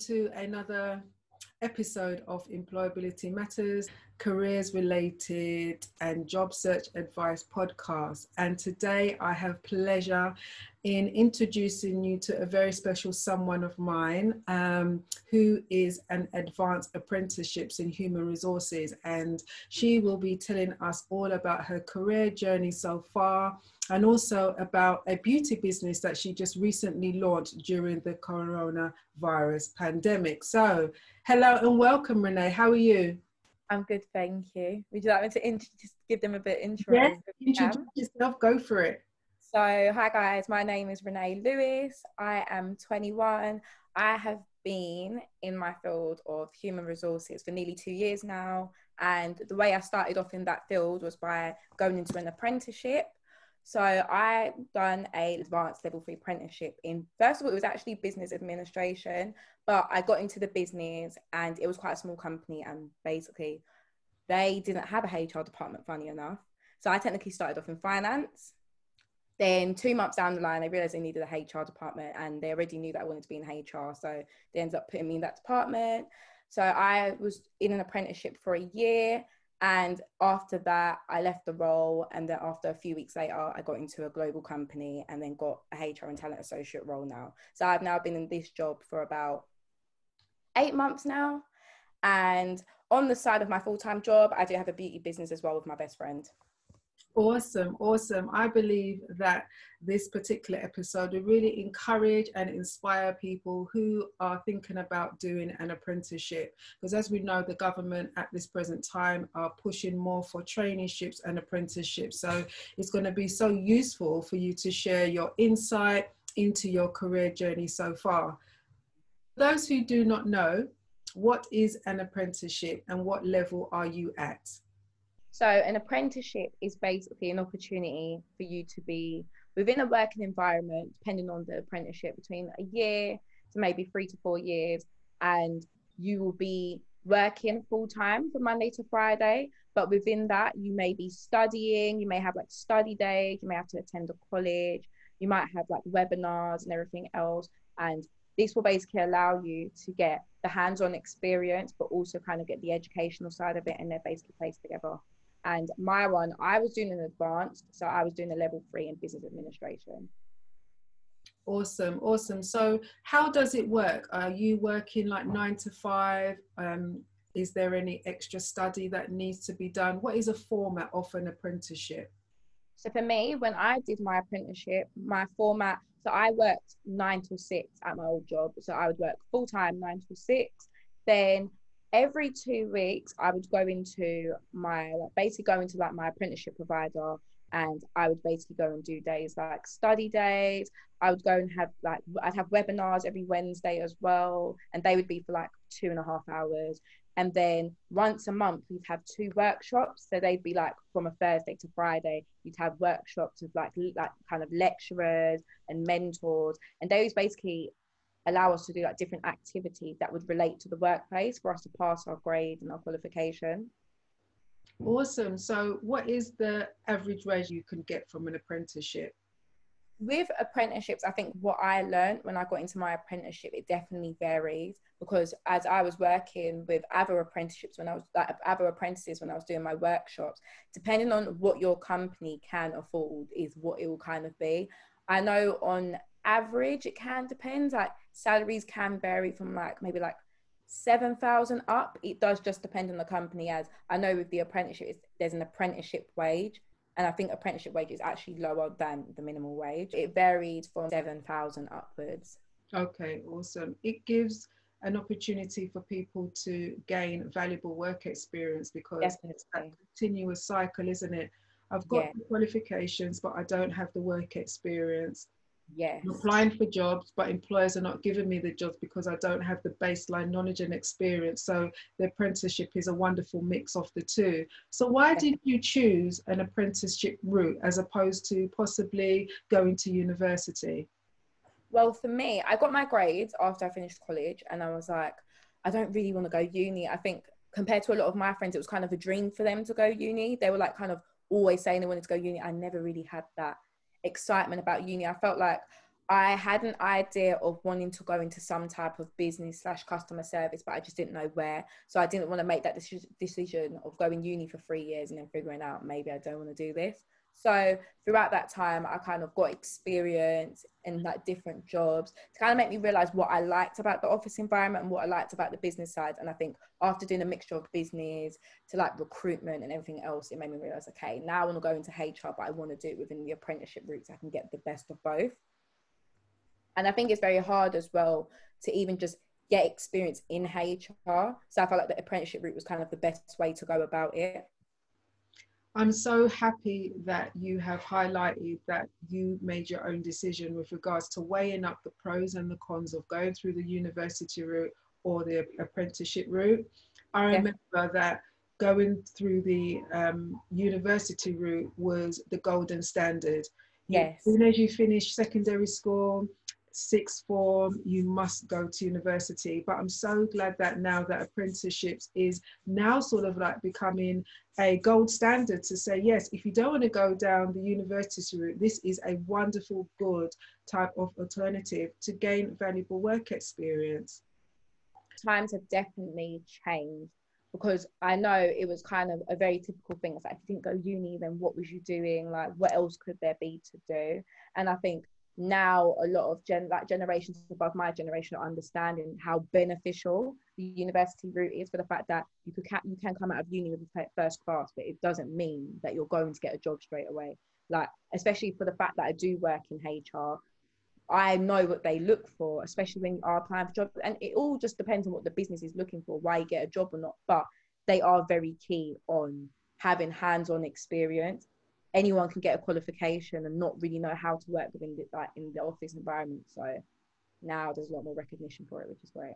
to another episode of Employability Matters, careers related and job search advice podcast. And today I have pleasure in introducing you to a very special someone of mine um, who is an advanced apprenticeships in human resources. And she will be telling us all about her career journey so far and also about a beauty business that she just recently launched during the coronavirus pandemic. So, hello and welcome, Renee. How are you? I'm good, thank you. Would you like me to int- just give them a bit intro? Yes, introduce yourself. Go for it. So, hi guys, my name is Renee Lewis. I am 21. I have been in my field of human resources for nearly two years now. And the way I started off in that field was by going into an apprenticeship. So I done a advanced level three apprenticeship in first of all it was actually business administration, but I got into the business and it was quite a small company and basically they didn't have a HR department, funny enough. So I technically started off in finance. Then two months down the line, they realized they needed a HR department and they already knew that I wanted to be in HR. So they ended up putting me in that department. So I was in an apprenticeship for a year and after that, I left the role. And then after a few weeks later, I got into a global company and then got a HR and talent associate role now. So I've now been in this job for about eight months now. And on the side of my full time job, I do have a beauty business as well with my best friend. Awesome, awesome. I believe that this particular episode will really encourage and inspire people who are thinking about doing an apprenticeship. Because as we know, the government at this present time are pushing more for traineeships and apprenticeships. So it's going to be so useful for you to share your insight into your career journey so far. Those who do not know, what is an apprenticeship and what level are you at? So, an apprenticeship is basically an opportunity for you to be within a working environment, depending on the apprenticeship, between a year to maybe three to four years, and you will be working full time from Monday to Friday. But within that, you may be studying, you may have like study days, you may have to attend a college, you might have like webinars and everything else. And this will basically allow you to get the hands on experience, but also kind of get the educational side of it, and they're basically placed together. And my one, I was doing an advanced, so I was doing a level three in business administration. Awesome, awesome. So, how does it work? Are you working like nine to five? Um, is there any extra study that needs to be done? What is a format of an apprenticeship? So, for me, when I did my apprenticeship, my format, so I worked nine to six at my old job. So, I would work full time, nine to six. Then every two weeks I would go into my like basically go into like my apprenticeship provider and I would basically go and do days like study days. I would go and have like I'd have webinars every Wednesday as well, and they would be for like two and a half hours. And then once a month we'd have two workshops. So they'd be like from a Thursday to Friday. You'd have workshops of like like kind of lecturers and mentors, and those basically allow us to do like different activities that would relate to the workplace for us to pass our grade and our qualification. Awesome. So, what is the average wage you can get from an apprenticeship? With apprenticeships, I think what I learned when I got into my apprenticeship, it definitely varies because as I was working with other apprenticeships when I was like other apprentices when I was doing my workshops, depending on what your company can afford is what it will kind of be. I know on average it can depend like salaries can vary from like maybe like 7000 up. It does just depend on the company as i know with the apprenticeship there's an apprenticeship wage and i think apprenticeship wage is actually lower than the minimum wage. It varies from 7000 upwards. Okay awesome. It gives an opportunity for people to gain valuable work experience because Definitely. it's a continuous cycle isn't it? I've got yeah. qualifications but i don't have the work experience Yes. I'm applying for jobs, but employers are not giving me the jobs because I don't have the baseline knowledge and experience. So the apprenticeship is a wonderful mix of the two. So why did you choose an apprenticeship route as opposed to possibly going to university? Well, for me, I got my grades after I finished college and I was like, I don't really want to go uni. I think compared to a lot of my friends, it was kind of a dream for them to go uni. They were like kind of always saying they wanted to go uni. I never really had that excitement about uni. I felt like I had an idea of wanting to go into some type of business slash customer service, but I just didn't know where. So I didn't want to make that decision of going uni for three years and then figuring out maybe I don't want to do this. So throughout that time, I kind of got experience in like different jobs to kind of make me realize what I liked about the office environment and what I liked about the business side. And I think after doing a mixture of business to like recruitment and everything else, it made me realize, okay, now I want to go into HR, but I want to do it within the apprenticeship route so I can get the best of both. And I think it's very hard as well to even just get experience in HR. So I felt like the apprenticeship route was kind of the best way to go about it. I'm so happy that you have highlighted that you made your own decision with regards to weighing up the pros and the cons of going through the university route or the apprenticeship route. I remember yeah. that going through the um, university route was the golden standard. Yes. As soon as you finish secondary school, sixth form, you must go to university. But I'm so glad that now that apprenticeships is now sort of like becoming a gold standard to say, yes, if you don't want to go down the university route, this is a wonderful, good type of alternative to gain valuable work experience. Times have definitely changed because I know it was kind of a very typical thing. It's like if you didn't go uni, then what was you doing? Like what else could there be to do? And I think now a lot of gen like generations above my generation are understanding how beneficial the university route is for the fact that you could you can come out of uni with first class but it doesn't mean that you're going to get a job straight away. Like especially for the fact that I do work in HR I know what they look for especially when you are applying for jobs. And it all just depends on what the business is looking for why you get a job or not. But they are very keen on having hands-on experience anyone can get a qualification and not really know how to work within the, like in the office environment. So now there's a lot more recognition for it, which is great.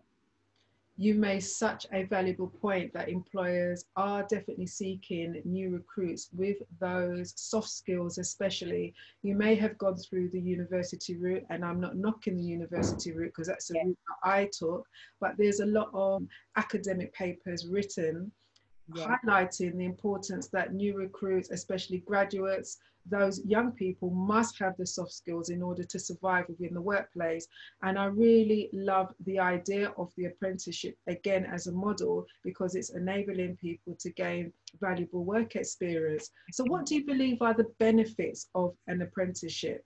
You made such a valuable point that employers are definitely seeking new recruits with those soft skills, especially. You may have gone through the university route, and I'm not knocking the university route because that's the yeah. route that I took, but there's a lot of academic papers written yeah. highlighting the importance that new recruits, especially graduates, those young people must have the soft skills in order to survive within the workplace. And I really love the idea of the apprenticeship again as a model because it's enabling people to gain valuable work experience. So, what do you believe are the benefits of an apprenticeship?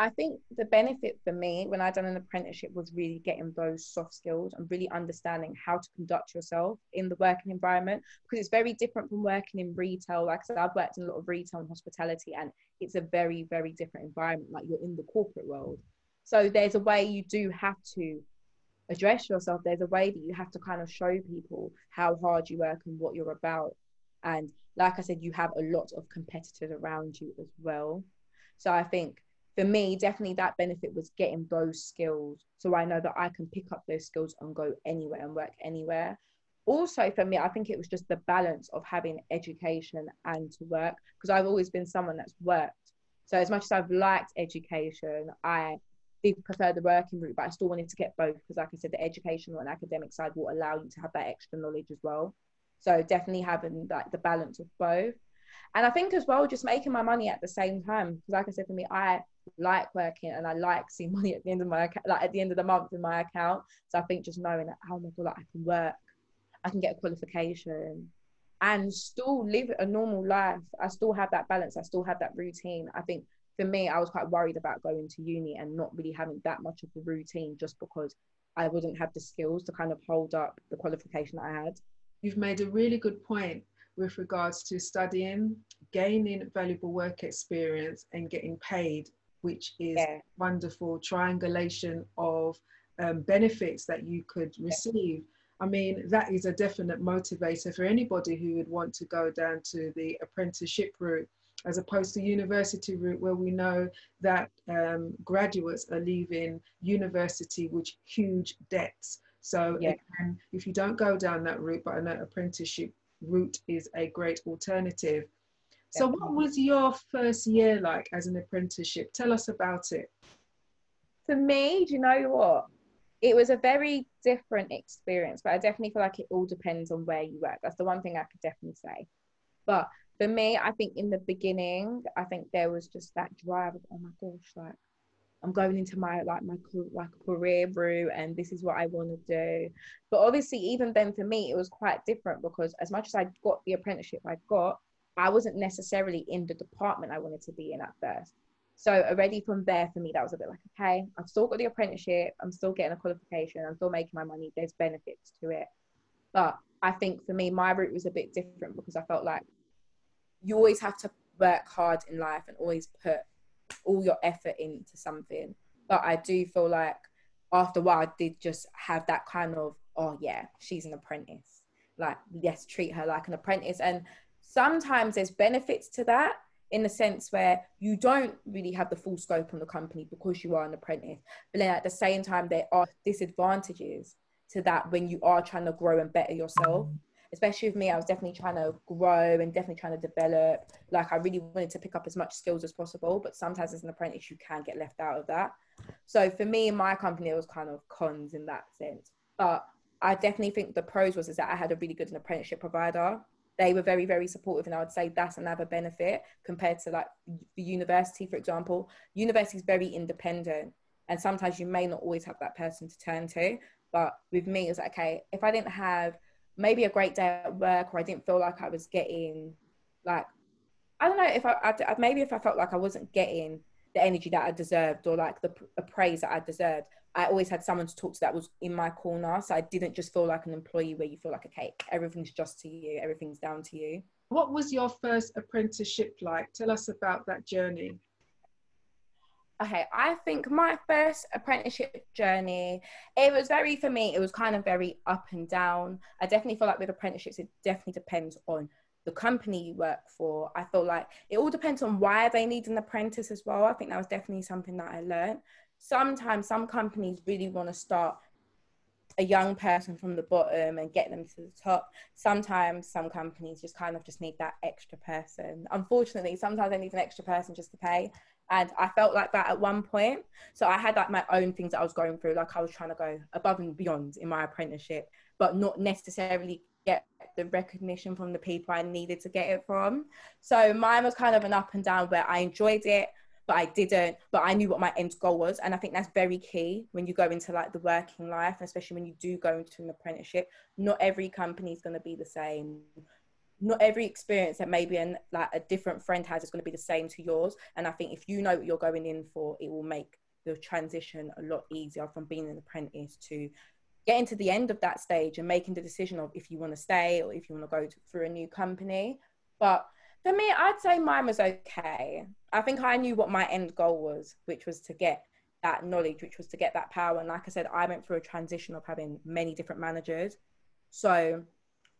I think the benefit for me when I done an apprenticeship was really getting those soft skills and really understanding how to conduct yourself in the working environment because it's very different from working in retail. Like I said, I've worked in a lot of retail and hospitality, and it's a very, very different environment. Like you're in the corporate world. So there's a way you do have to address yourself. There's a way that you have to kind of show people how hard you work and what you're about. And like I said, you have a lot of competitors around you as well. So I think for me, definitely that benefit was getting those skills. So I know that I can pick up those skills and go anywhere and work anywhere. Also, for me, I think it was just the balance of having education and to work because I've always been someone that's worked. So, as much as I've liked education, I did prefer the working route, but I still wanted to get both because, like I said, the educational and academic side will allow you to have that extra knowledge as well. So, definitely having like the balance of both. And I think as well, just making my money at the same time. Because, like I said, for me, I like working and I like seeing money at the end of my account, like at the end of the month in my account. So I think just knowing that, oh my god, like I can work, I can get a qualification, and still live a normal life. I still have that balance. I still have that routine. I think for me, I was quite worried about going to uni and not really having that much of the routine, just because I wouldn't have the skills to kind of hold up the qualification I had. You've made a really good point with regards to studying, gaining valuable work experience, and getting paid which is yeah. wonderful triangulation of um, benefits that you could receive. I mean, that is a definite motivator for anybody who would want to go down to the apprenticeship route as opposed to university route where we know that um, graduates are leaving university with huge debts. So yeah. again, if you don't go down that route, but an apprenticeship route is a great alternative. So, what was your first year like as an apprenticeship? Tell us about it. For me, do you know what? It was a very different experience, but I definitely feel like it all depends on where you work. That's the one thing I could definitely say. But for me, I think in the beginning, I think there was just that drive of, oh my gosh, like I'm going into my like my like career route and this is what I want to do. But obviously, even then for me, it was quite different because as much as I got the apprenticeship I got, I wasn't necessarily in the department I wanted to be in at first. So already from there, for me, that was a bit like, okay, I've still got the apprenticeship, I'm still getting a qualification, I'm still making my money. There's benefits to it, but I think for me, my route was a bit different because I felt like you always have to work hard in life and always put all your effort into something. But I do feel like after a while, I did just have that kind of, oh yeah, she's an apprentice. Like, yes, treat her like an apprentice. And sometimes there's benefits to that in the sense where you don't really have the full scope on the company because you are an apprentice. But then at the same time, there are disadvantages to that when you are trying to grow and better yourself mm-hmm. especially with me, I was definitely trying to grow and definitely trying to develop. Like I really wanted to pick up as much skills as possible, but sometimes as an apprentice, you can get left out of that. So for me, in my company, it was kind of cons in that sense. But I definitely think the pros was is that I had a really good apprenticeship provider. They were very, very supportive, and I would say that's another benefit compared to like the university, for example. University is very independent, and sometimes you may not always have that person to turn to. But with me, it's like, okay, if I didn't have maybe a great day at work or I didn't feel like I was getting like I don't know if I, I maybe if I felt like I wasn't getting the energy that I deserved or like the, the praise that I deserved I always had someone to talk to that was in my corner. So I didn't just feel like an employee where you feel like okay everything's just to you. Everything's down to you. What was your first apprenticeship like? Tell us about that journey. Okay i think my first apprenticeship journey it was very for me it was kind of very up and down. I definitely feel like with apprenticeships it definitely depends on the company you work for. I feel like it all depends on why they need an apprentice as well. I think that was definitely something that i learned sometimes some companies really want to start a young person from the bottom and get them to the top. Sometimes some companies just kind of just need that extra person. Unfortunately, sometimes they need an extra person just to pay and I felt like that at one point. So I had like my own things that I was going through, like I was trying to go above and beyond in my apprenticeship, but not necessarily get the recognition from the people I needed to get it from. So mine was kind of an up and down where I enjoyed it, but I didn't. But I knew what my end goal was, and I think that's very key when you go into like the working life, especially when you do go into an apprenticeship. Not every company is going to be the same not every experience that maybe an like a different friend has is going to be the same to yours and i think if you know what you're going in for it will make the transition a lot easier from being an apprentice to getting to the end of that stage and making the decision of if you want to stay or if you want to go to, through a new company but for me i'd say mine was okay i think i knew what my end goal was which was to get that knowledge which was to get that power and like i said i went through a transition of having many different managers so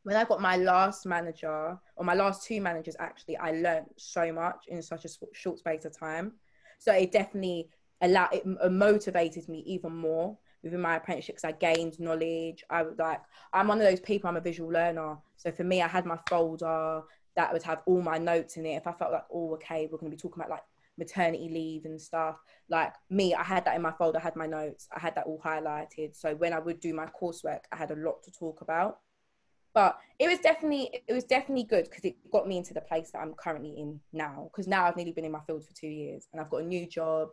when I got my last manager or my last two managers, actually, I learned so much in such a short space of time. So it definitely allowed it motivated me even more within my apprenticeship because I gained knowledge. I was like, I'm one of those people. I'm a visual learner, so for me, I had my folder that would have all my notes in it. If I felt like, oh, okay, we're going to be talking about like maternity leave and stuff. Like me, I had that in my folder. I had my notes. I had that all highlighted. So when I would do my coursework, I had a lot to talk about but it was definitely it was definitely good because it got me into the place that I'm currently in now. Because now I've nearly been in my field for two years and I've got a new job,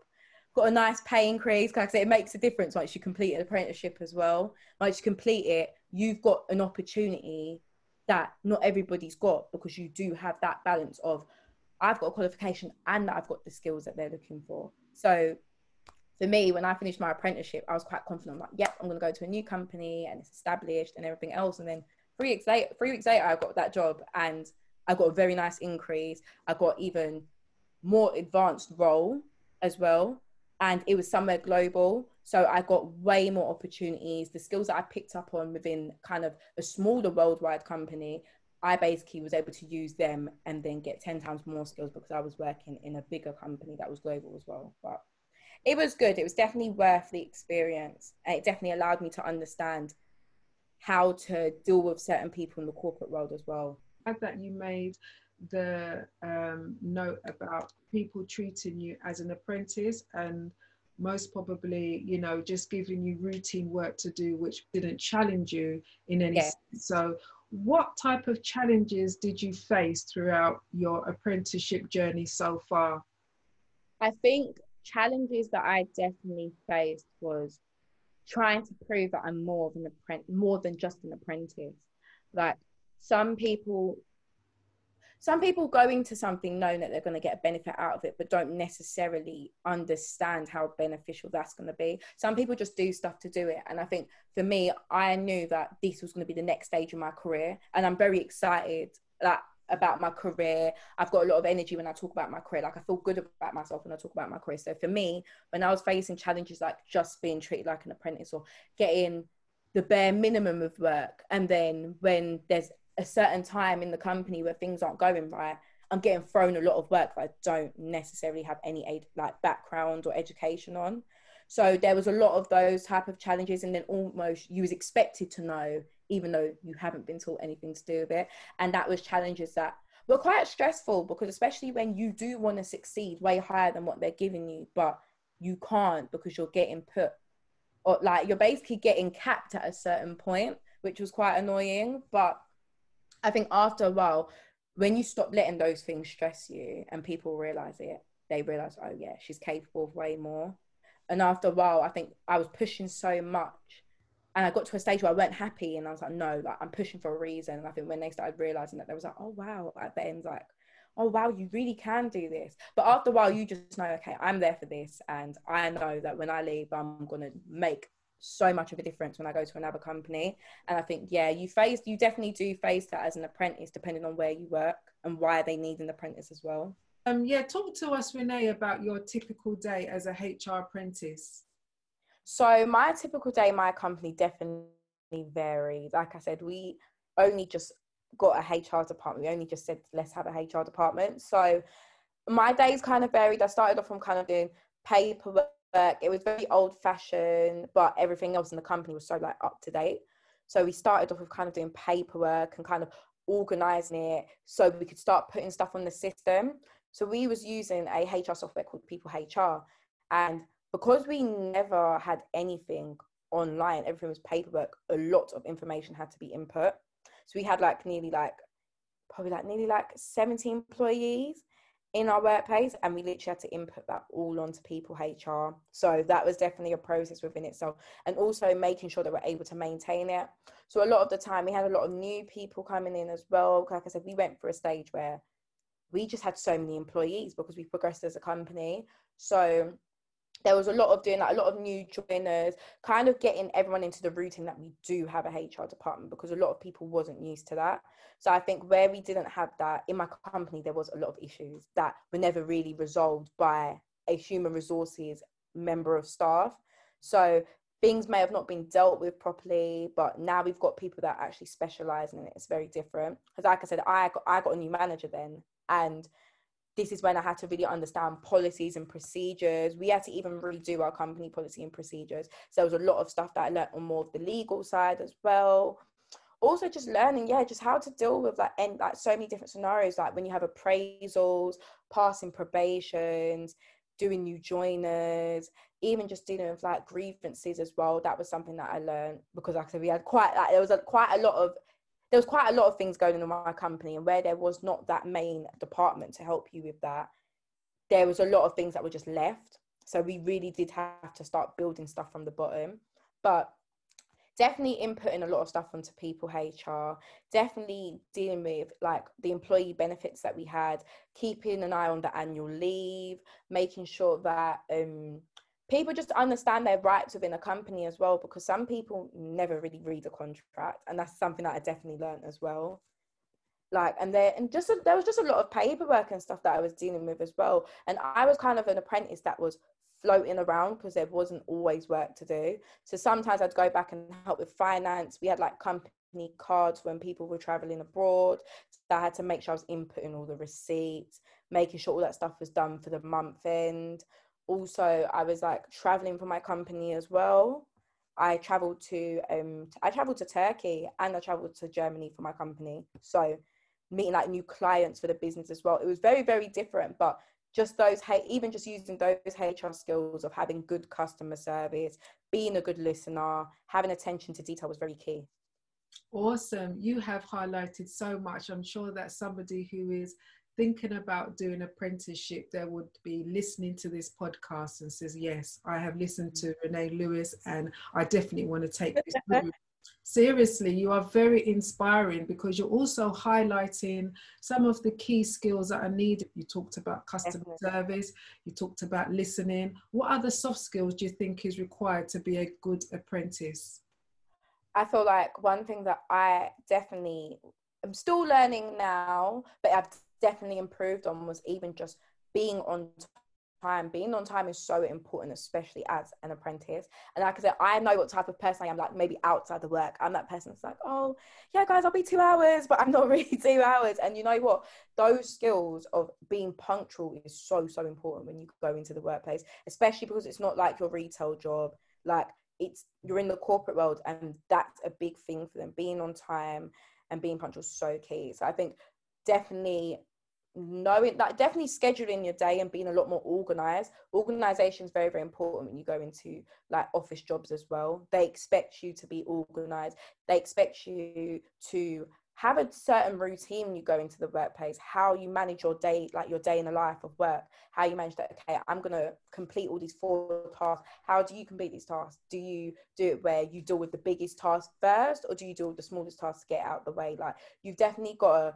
got a nice pay increase. Because I it makes a difference once you complete an apprenticeship as well. Once you complete it, you've got an opportunity that not everybody's got because you do have that balance of I've got a qualification and I've got the skills that they're looking for. So for me, when I finished my apprenticeship, I was quite confident. I'm like, yep, I'm going to go to a new company and it's established and everything else. And then three weeks later, three weeks later, I got that job and I got a very nice increase. I got even more advanced role as well. And it was somewhere global. So I got way more opportunities. The skills that I picked up on within kind of a smaller worldwide company, I basically was able to use them and then get 10 times more skills because I was working in a bigger company that was global as well. But it was good. It was definitely worth the experience. And it definitely allowed me to understand how to deal with certain people in the corporate world as well. That you made the um, note about people treating you as an apprentice and most probably, you know, just giving you routine work to do, which didn't challenge you in any sense. So, what type of challenges did you face throughout your apprenticeship journey so far? I think challenges that I definitely faced was trying to prove that I'm more than an apprentice, more than just an apprentice. Like some people some people go into something knowing that they're going to get a benefit out of it but don't necessarily understand how beneficial that's going to be. Some people just do stuff to do it and i think for me i knew that this was going to be the next stage of my career and i'm very excited that about my career. I've got a lot of energy when i talk about my career like i feel good about myself when i talk about my career. So for me when i was facing challenges like just being treated like an apprentice or getting the bare minimum of work and then when there's a certain time in the company where things aren't going right, I'm getting thrown a lot of work that I don't necessarily have any aid, like background or education on. So there was a lot of those type of challenges, and then almost you was expected to know, even though you haven't been taught anything to do with it. And that was challenges that were quite stressful because especially when you do want to succeed way higher than what they're giving you, but you can't because you're getting put or like you're basically getting capped at a certain point, which was quite annoying. But I think after a while, when you stop letting those things stress you and people realize it, they realize, oh yeah, she's capable of way more. And after a while, I think I was pushing so much and I got to a stage where I weren't happy and I was like, no, like I'm pushing for a reason. And I think when they started realizing that, they was like, oh wow, at the end, like, oh wow, you really can do this. But after a while, you just know, okay, I'm there for this. And I know that when I leave, I'm to make so much of a difference when I go to another company. And I think, yeah, you face, you definitely do face that as an apprentice, depending on where you work and why they need an apprentice as well. Um, yeah, talk to us, Renee, about your typical day as a HR apprentice. So my typical day, my company definitely varies. Like I said, we only just got a HR department. We only just said let's have a HR department. So my days kind of varied. I started off from kind of doing paperwork work. It was very old fashioned, but everything else in the company was so like up to date. So we started off with kind of doing paperwork and kind of organizing it so we could start putting stuff on the system. So we was using a HR software called People HR. And because we never had anything online, everything was paperwork, a lot of information had to be input. So we had like nearly like probably like nearly like 70 employees in our workplace and we literally had to input that all onto people HR. So that was definitely a process within itself and also making sure that we're able to maintain it. So a lot of the time we had a lot of new people coming in as well. Like I said, we went for a stage where we just had so many employees because we progressed as a company. So there was a lot of doing like a lot of new joiners, kind of getting everyone into the routine that we do have a HR department because a lot of people wasn't used to that. So I think where we didn't have that in my company, there was a lot of issues that were never really resolved by a human resources member of staff. So things may have not been dealt with properly, but now we've got people that actually specialize in it. It's very different. Because like I said, I got, I got a new manager then, and this is when I had to really understand policies and procedures. We had to even redo our company policy and procedures. So there was a lot of stuff that I learned on more of the legal side as well. Also, just learning, yeah, just how to deal with like and like so many different scenarios, like when you have appraisals, passing probations, doing new joiners, even just dealing with like grievances as well. That was something that I learned because, like I said, we had quite like there was a, quite a lot of there was quite a lot of things going on in my company and where there was not that main department to help you with that there was a lot of things that were just left. So we really did have to start building stuff from the bottom. But definitely inputting a lot of stuff onto people hr definitely dealing with like the employee benefits that we had keeping an eye on the annual leave making sure that um people just understand their rights within a company as well because some people never really read a contract and that's something that i definitely learned as well. Like and there and just a, there was just a lot of paperwork and stuff that i was dealing with as well. And i was kind of an apprentice that was floating around because there wasn't always work to do. So sometimes i'd go back and help with finance. We had like company cards when people were traveling abroad. So i had to make sure i was inputting all the receipts making sure all that stuff was done for the month end also I was like traveling for my company as well. I traveled to um I traveled to Turkey and I traveled to Germany for my company. So meeting like new clients for the business as well. It was very very different, but just those hey, even just using those HR skills of having good customer service, being a good listener, having attention to detail was very key. Awesome. You have highlighted so much. I'm sure that somebody who is thinking about doing apprenticeship, there would be listening to this podcast and says, Yes, I have listened to mm-hmm. Renee Lewis and I definitely want to take this seriously, you are very inspiring because you're also highlighting some of the key skills that are needed. You talked about customer service, you talked about listening. What other soft skills do you think is required to be a good apprentice? I feel like one thing that I definitely am still learning now, but I've definitely improved on was even just being on time. Being on time is so important, especially as an apprentice. And like I said, I know what type of person I am, like maybe outside the work. I'm that person that's like, oh, yeah, guys, I'll be two hours, but I'm not really two hours. And you know what? Those skills of being punctual is so, so important when you go into the workplace, especially because it's not like your retail job. Like it's you're in the corporate world and that's a big thing for them. Being on time and being punctual is so key. So I think definitely knowing that definitely scheduling your day and being a lot more organized. Organization is very very important when you go into like office jobs as well. They expect you to be organized. They expect you to have a certain routine when you go into the workplace how you manage your day like your day in the life of work how you manage that. Okay i'm going to complete all these four tasks. How do you complete these tasks? Do you do it where you deal with the biggest task first or do you deal with the smallest tasks to get out of the way? Like you've definitely got to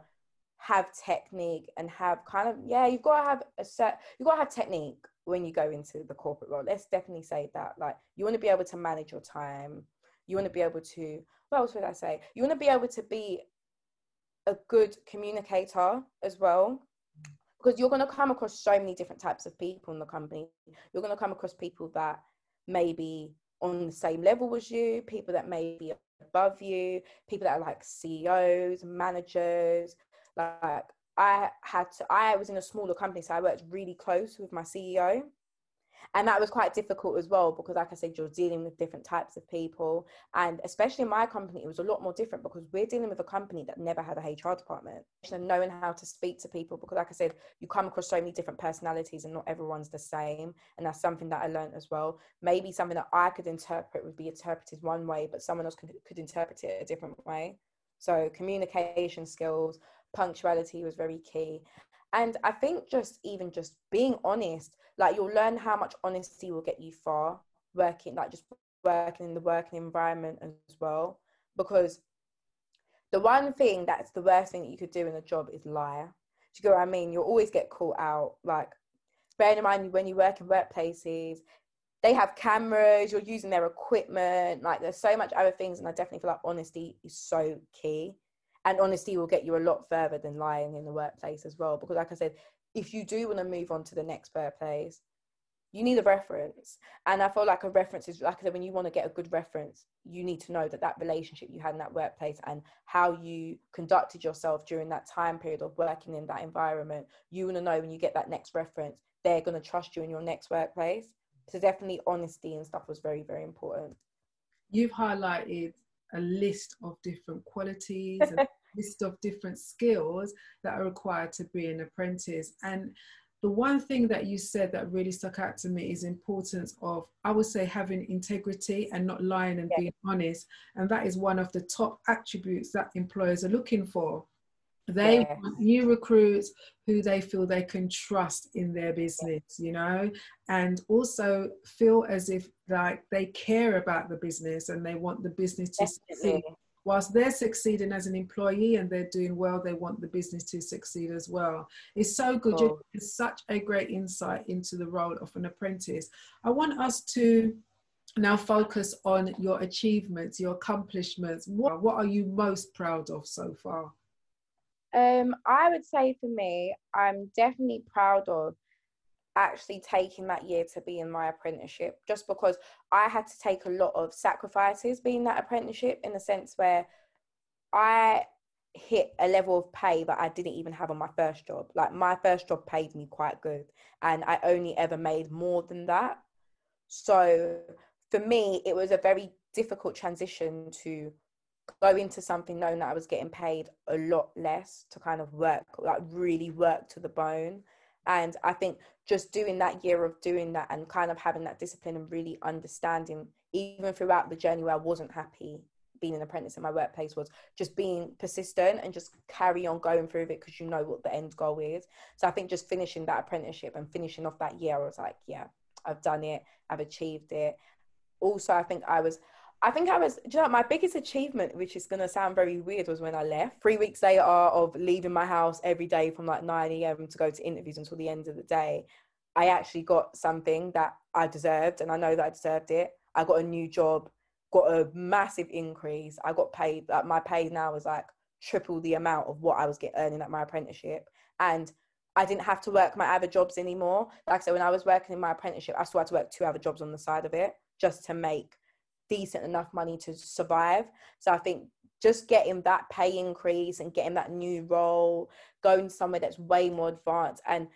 have technique and have kind of yeah you've got to have a set you've got to have technique when you go into the corporate world. Let's definitely say that like you want to be able to manage your time. You want to be able to what else would i say? You want to be able to be a good communicator as well because you're going to come across so many different types of people in the company. You're going to come across people that may be on the same level as you people that may be above you people that are like ceos managers like I had to, I was in a smaller company, so I worked really close with my CEO. And that was quite difficult as well because, like I said, you're dealing with different types of people. And especially in my company, it was a lot more different because we're dealing with a company that never had a HR department. And knowing how to speak to people because, like I said, you come across so many different personalities and not everyone's the same. And that's something that I learned as well. Maybe something that I could interpret would be interpreted one way, but someone else could, could interpret it a different way. So, communication skills, punctuality was very key. And i think just even just being honest like you'll learn how much honesty will get you far working like just working in the working environment as well. Because the one thing that's the worst thing that you could do in a job is lie. Do you get what i mean? You'll always get caught out. Like bearing in mind when you work in workplaces they have cameras you're using their equipment like there's so much other things and i definitely feel like honesty is so key and honesty will get you a lot further than lying in the workplace as well because like i said if you do want to move on to the next workplace you need a reference. And i feel like a reference is like i said when you want to get a good reference you need to know that that relationship you had in that workplace and how you conducted yourself during that time period of working in that environment you want to know when you get that next reference they're going to trust you in your next workplace. So definitely honesty and stuff was very very important. You've highlighted a list of different qualities, a list of different skills that are required to be an apprentice. And the one thing that you said that really stuck out to me is importance of i would say having integrity and not lying and yeah. being honest and that is one of the top attributes that employers are looking for they yes. want new recruits who they feel they can trust in their business you know? And also feel as if like they care about the business and they want the business to succeed. Whilst they're succeeding as an employee and they're doing well they want the business to succeed as well. It's so good. Oh. it's such a great insight into the role of an apprentice. I want us to now focus on your achievements your accomplishments. What, what are you most proud of so far um, I would say for me, I'm definitely proud of actually taking that year to be in my apprenticeship just because I had to take a lot of sacrifices being that apprenticeship in the sense where I hit a level of pay that I didn't even have on my first job. Like my first job paid me quite good and I only ever made more than that. So for me, it was a very difficult transition to go into something knowing that I was getting paid a lot less to kind of work, like really work to the bone. And I think just doing that year of doing that and kind of having that discipline and really understanding, even throughout the journey where I wasn't happy being an apprentice in my workplace was just being persistent and just carry on going through it because you know what the end goal is. So I think just finishing that apprenticeship and finishing off that year, I was like, yeah, I've done it, I've achieved it. Also, I think I was I think I was, you know, my biggest achievement, which is going to sound very weird, was when I left. Three weeks later of leaving my house every day from like 9 a.m. to go to interviews until the end of the day, I actually got something that I deserved and I know that I deserved it. I got a new job, got a massive increase. I got paid, like my pay now was like triple the amount of what I was getting earning at my apprenticeship. And I didn't have to work my other jobs anymore. Like I said, when I was working in my apprenticeship, I still had to work two other jobs on the side of it just to make decent enough money to survive. So I think just getting that pay increase and getting that new role, going somewhere that's way more advanced, and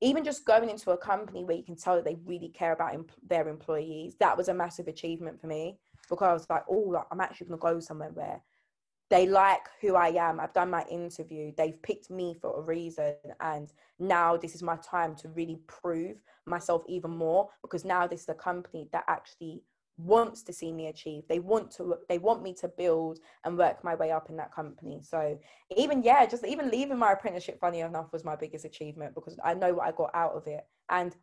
even just going into a company where you can tell that they really care about their employees, that was a massive achievement for me because I was like, oh, like, I'm actually going to go somewhere where they like who I am. I've done my interview. They've picked me for a reason. And now this is my time to really prove myself even more because now this is a company that actually wants to see me achieve. They want to they want me to build and work my way up in that company. So even yeah just even leaving my apprenticeship funny enough was my biggest achievement because i know what i got out of it. And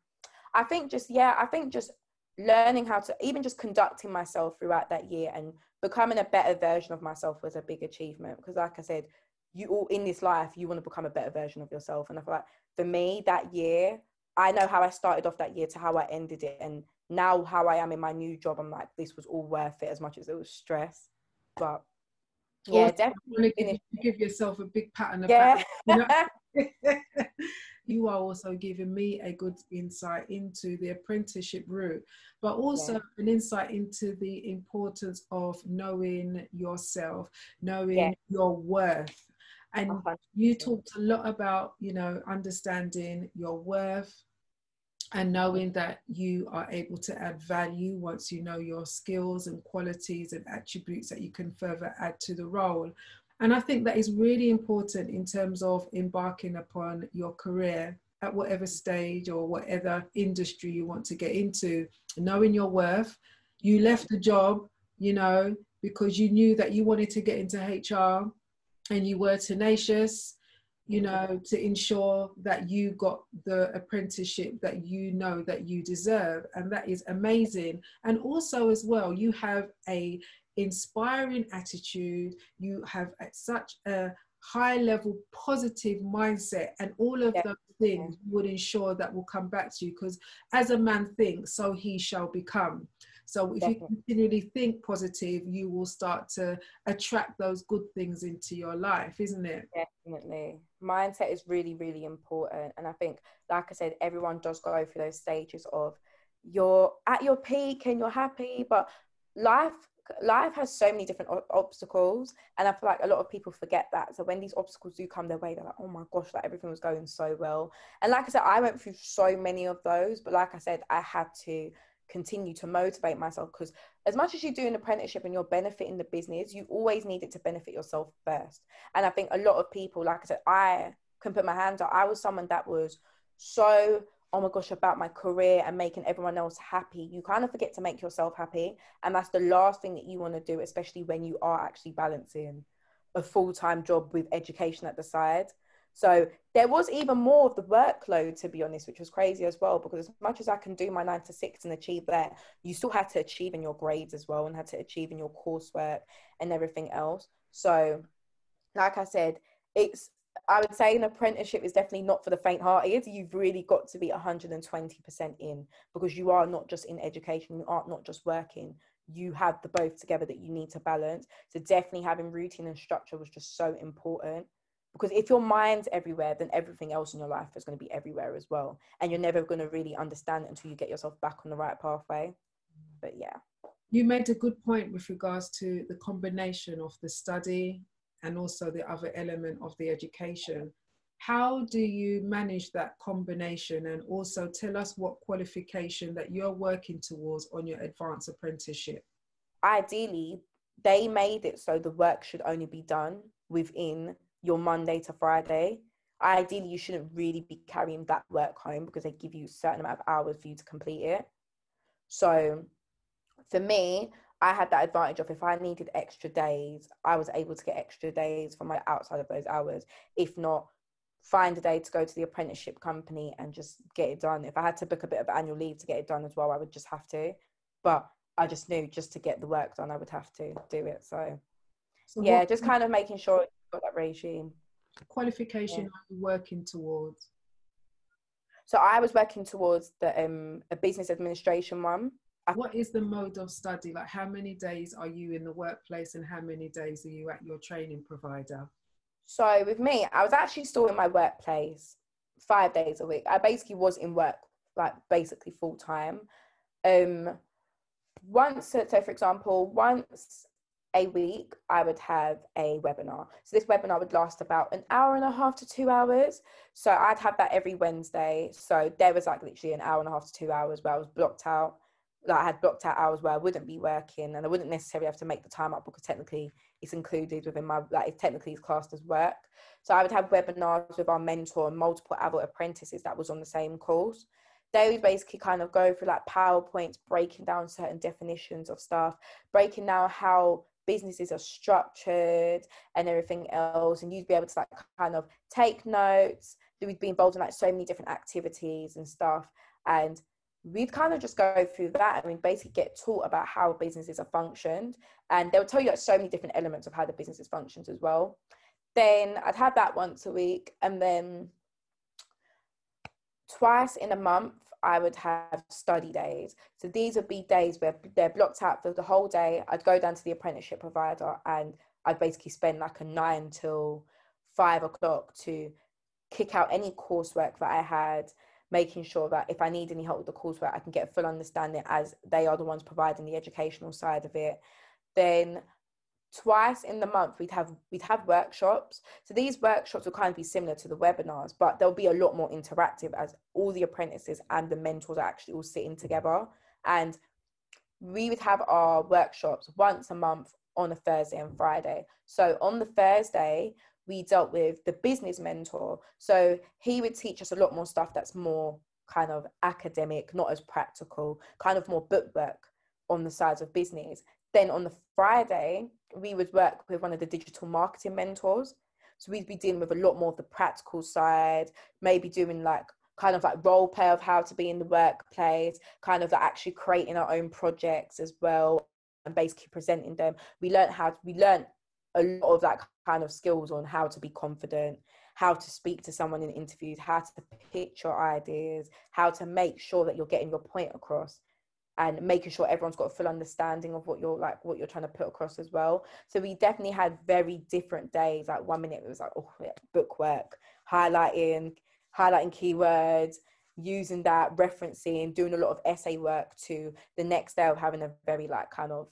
i think just yeah i think just learning how to even just conducting myself throughout that year and becoming a better version of myself was a big achievement. Because like i said you all in this life you want to become a better version of yourself. And i feel like for me that year i know how i started off that year to how i ended it. And now how I am in my new job, I'm like, this was all worth it as much as it was stress. But yeah, also, definitely give, give, yourself a big pat on the yeah. back. You, know? you are also giving me a good insight into the apprenticeship route, but also yeah. an insight into the importance of knowing yourself, knowing yeah. your worth. And you talked a lot about, you know, understanding your worth, and knowing that you are able to add value once you know your skills and qualities and attributes that you can further add to the role. And I think that is really important in terms of embarking upon your career at whatever stage or whatever industry you want to get into, knowing your worth. You left the job, you know, because you knew that you wanted to get into HR and you were tenacious you know, to ensure that you got the apprenticeship that you know that you deserve. And that is amazing. And also as well, you have a inspiring attitude, you have such a high level positive mindset and all of yeah. those things would ensure that will come back to you because as a man thinks so he shall become so if Definitely. you continually think positive, you will start to attract those good things into your life, isn't it? Definitely. Mindset is really, really important. And I think, like I said, everyone does go through those stages of you're at your peak and you're happy, but life life has so many different o- obstacles and i feel like a lot of people forget that so when these obstacles do come their way they're like oh my gosh like everything was going so well and like i said i went through so many of those but like i said i had to continue to motivate myself because as much as you do an apprenticeship and you're benefiting the business you always need it to benefit yourself first. And i think a lot of people like i said i can put my hands up. I was someone that was so oh my gosh about my career and making everyone else happy. You kind of forget to make yourself happy. And that's the last thing that you want to do especially when you are actually balancing a full-time job with education at the side so there was even more of the workload, to be honest, which was crazy as well, because as much as I can do my nine to six and achieve that, you still had to achieve in your grades as well and had to achieve in your coursework and everything else. So, like I said, it's I would say an apprenticeship is definitely not for the faint hearted. You've really got to be 120% in because you are not just in education, you are not just working. You have the both together that you need to balance. So, definitely having routine and structure was just so important because if your mind's everywhere then everything else in your life is going to be everywhere as well. And you're never going to really understand it until you get yourself back on the right pathway. But yeah. You made a good point with regards to the combination of the study and also the other element of the education. How do you manage that combination? And also tell us what qualification that you're working towards on your advanced apprenticeship. Ideally they made it so the work should only be done within your Monday to Friday. Ideally, you shouldn't really be carrying that work home because they give you a certain amount of hours for you to complete it. So for me, I had that advantage of if I needed extra days, I was able to get extra days from my outside of those hours. If not, find a day to go to the apprenticeship company and just get it done. If I had to book a bit of annual leave to get it done as well, I would just have to. But I just knew just to get the work done, I would have to do it. So, so yeah, just kind of making sure got that regime. Qualification yeah. are you working towards? So I was working towards the um, a business administration one. What is the mode of study? Like, how many days are you in the workplace, and how many days are you at your training provider? So with me, I was actually still in my workplace five days a week. I basically was in work like basically full time. Um, once, so for example, once a week, I would have a webinar. So this webinar would last about an hour and a half to two hours. So I'd have that every Wednesday. So there was like literally an hour and a half to two hours where I was blocked out. Like I had blocked out hours where I wouldn't be working and I wouldn't necessarily have to make the time up because technically it's included within my like it technically it's classed as work. So I would have webinars with our mentor and multiple adult apprentices that was on the same course. They would basically kind of go through like PowerPoints, breaking down certain definitions of stuff, breaking down how businesses are structured and everything else. And you'd be able to like kind of take notes. We'd be involved in like so many different activities and stuff. And we'd kind of just go through that. I mean, basically get taught about how businesses are functioned, and they'll tell you like so many different elements of how the businesses functions as well. Then I'd have that once a week, and then twice in a month I would have study days. So these would be days where they're blocked out for the whole day. I'd go down to the apprenticeship provider and I'd basically spend like a nine till five o'clock to kick out any coursework that I had making sure that if I need any help with the coursework, I can get a full understanding as they are the ones providing the educational side of it. Then twice in the month we'd have we'd have workshops so these workshops will kind of be similar to the webinars but they'll be a lot more interactive as all the apprentices and the mentors are actually all sitting together and we would have our workshops once a month on a thursday and friday so on the thursday we dealt with the business mentor. So he would teach us a lot more stuff that's more kind of academic, not as practical, kind of more bookwork on the sides of business. Then on the Friday, we would work with one of the digital marketing mentors. So we'd be dealing with a lot more of the practical side, maybe doing like kind of like role play of how to be in the workplace, kind of like actually creating our own projects as well and basically presenting them. We learned how we learned a lot of that kind of skills on how to be confident, how to speak to someone in interviews, how to pitch your ideas, how to make sure that you're getting your point across and making sure everyone's got a full understanding of what you're like what you're trying to put across as well so we definitely had very different days like one minute it was like oh yeah, book work highlighting highlighting keywords using that referencing doing a lot of essay work to the next day of having a very like kind of